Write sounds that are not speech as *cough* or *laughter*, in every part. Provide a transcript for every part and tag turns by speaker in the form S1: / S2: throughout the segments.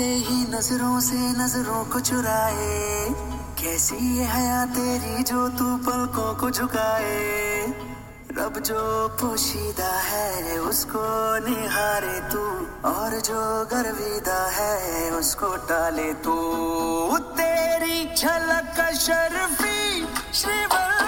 S1: नज़रों से नज़रों को चुराए। कैसी ये हया तेरी जो तू पलकों को झुकाए? रब जो पोशीदा है, उसको निहारे तू। और जो गर्विदा है, उसको टाले तू। तेरी झलक शर्फी श्रीवल्ली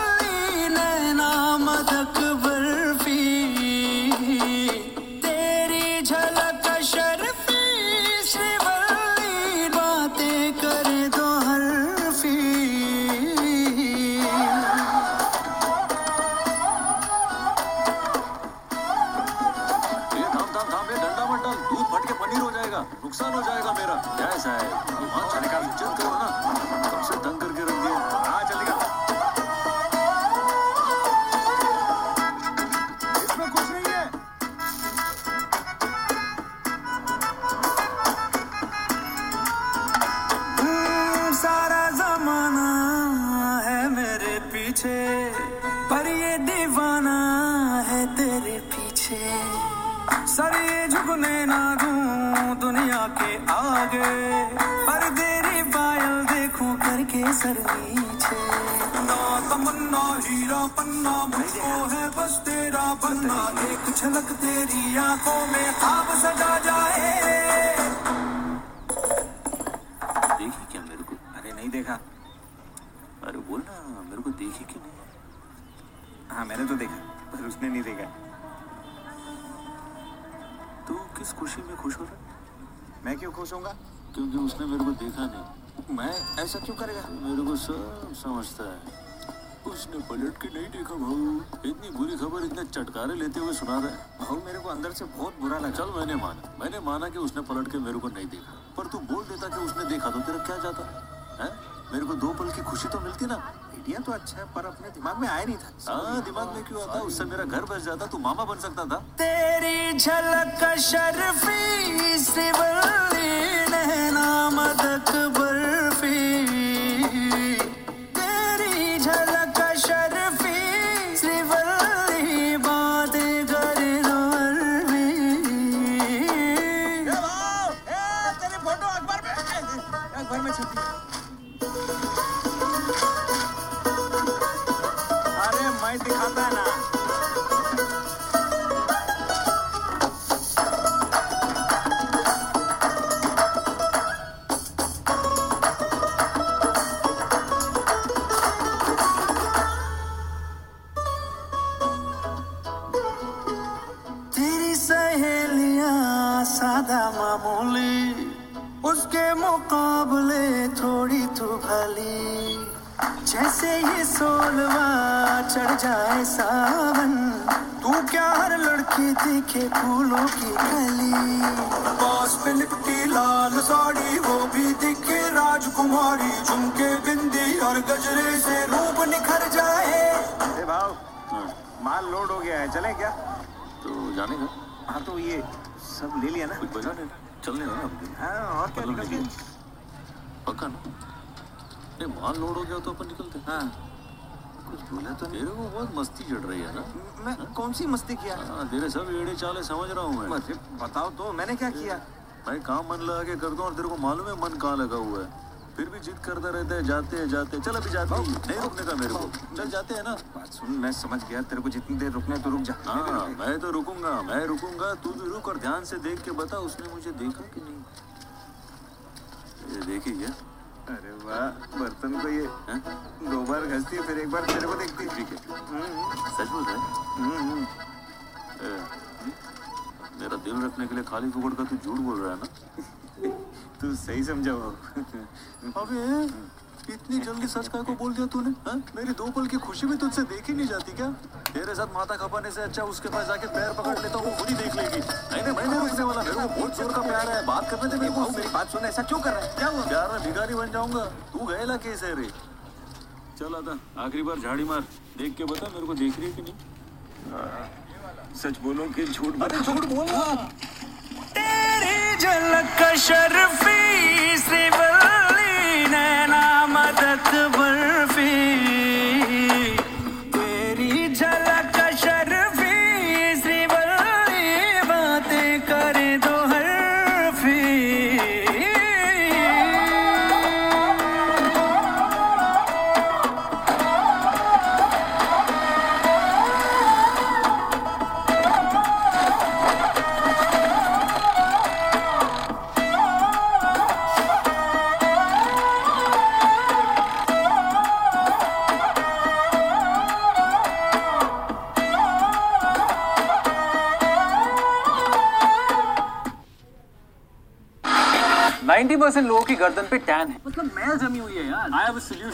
S2: जाएगा नुकसान हो जाएगा मेरा। ऐसा है वहाँ चलेगा, इज़्ज़त करो ना। कब से तंग करके रख दिया? हाँ चलेगा? इसमें कुछ नहीं है।
S1: सारा जमाना है मेरे पीछे, पर ये दीवाना सर झुकने ना दूँ दुनिया के आगे। पर तेरी पायल देखूँ करके सर नीचे। ना तमन्ना हीरा पन्ना, मुझको है बस तेरा बनना एक झलक तेरी आँखों में, खाब सजा जाए।
S3: तू
S2: किस खुशी में खुश हो रहा? है
S3: मैं क्यों खुश होऊँगा?
S2: क्योंकि उसने मेरे को देखा नहीं।
S3: मैं ऐसा क्यों करेगा?
S2: मेरे को सब समझता है। उसने पलट के नहीं देखा भाऊ। इतनी बुरी खबर इतने चटकारे लेते हुए सुना रहा है।
S3: भाऊ मेरे को अंदर से बहुत बुरा लगा।
S2: चल मैंने माना। मैंने माना कि उसने पलट के मेरे को नहीं देखा। पर तू बोल देता कि उसने देखा तो तेरा क्या जाता? है? मेरे को दो पल की खुशी तो मिलती ना।
S3: आइडिया तो अच्छा है पर अपने दिमाग में आया नहीं था।
S2: हाँ दिमाग में क्यों आता? उससे मेरा घर बस जाता तू मामा बन सकता था।
S1: तेरी झलक शर्फी
S3: मैं दिखाता है ना
S1: सादा मामूली उसके मुकाबले थोड़ी तू भली। जैसे ये सोलवा चढ़ जाए सावन तू क्या हर लड़की दिखे फूलों की कली पास पे लिपटी लाल साड़ी वो भी दिखे राजकुमारी झुमके बिंदी और गजरे से रूप निखर जाए।
S3: अरे भाव माल लोड हो गया है चले क्या?
S2: तो जाने का
S3: हाँ तो ये सब ले लिया ना?
S2: कुछ बजा नहीं चलने दो ना
S3: हाँ और क्या निकल गया?
S2: पक्का ना? नहीं माल लोड हो गया तो अपन निकलते
S3: हाँ।
S2: कुछ बोला तो को बहुत मस्ती चढ़ रही है ना?
S3: मैं कौन सी मस्ती किया?
S2: हाँ तेरे सब एड़े चाले समझ रहा हूँ मैं।
S3: बताओ तो मैंने क्या किया?
S2: भाई काम मन लगा के करता हूँ और तेरे को मालूम है मन कहाँ लगा हुआ है। फिर भी जिद करता रहता है जाते हैं जाते हैं। चल अभी जाते हैं। नहीं रुकने का मेरे को। चल जाते हैं ना।
S3: बात सुन मैं समझ गया तेरे को जितनी देर रुकना है तो रुक जा।
S2: हाँ मैं तो रुकूँगा मैं रुकूँगा। तू भी रुक और ध्यान से देख के बता उसने मुझे देखा कि नहीं? ये देखी क्या?
S3: अरे वाह बर्तन को ये
S2: हैं?
S3: दो बार घसती है फिर एक बार तेरे को देखती है।
S2: ठीक है। सच बोल रहा है?
S3: हम्म, हम्म।
S2: मेरा दिल रखने के लिए खाली फुकड़ का तू झूठ बोल रहा है ना? *laughs*
S3: तू सही समझा
S2: अबे इतनी जल्दी सच का को बोल दिया तूने? हाँ? मेरी दो पल की खुशी भी तुझसे देखी नहीं जाती क्या? तेरे साथ माथा खपाने से अच्छा उसके पास जाके पैर पकड़ लेता हूँ खुद ही देख लेगी। नहीं नहीं मैं नहीं रुकने वाला मेरे को का प्यार है बात करने दे मेरे को
S3: मेरी बात सुन ऐसा क्यों कर रहा है? क्या हुआ?
S2: प्यार में भिखारी बन जाऊँगा। तू गएला केस रे। चल आता आखिरी बार झाड़ी मार। देख के बता मेरे को देख रही है कि नहीं?
S3: सच बोलो कि झूठ
S2: अरे झूठ बोल
S1: तेरी झलक शर्फी नैना मदक
S4: 90% लोगों की गर्दन पे टैन है।
S2: मतलब मैल जमी हुई है यार। I have a solution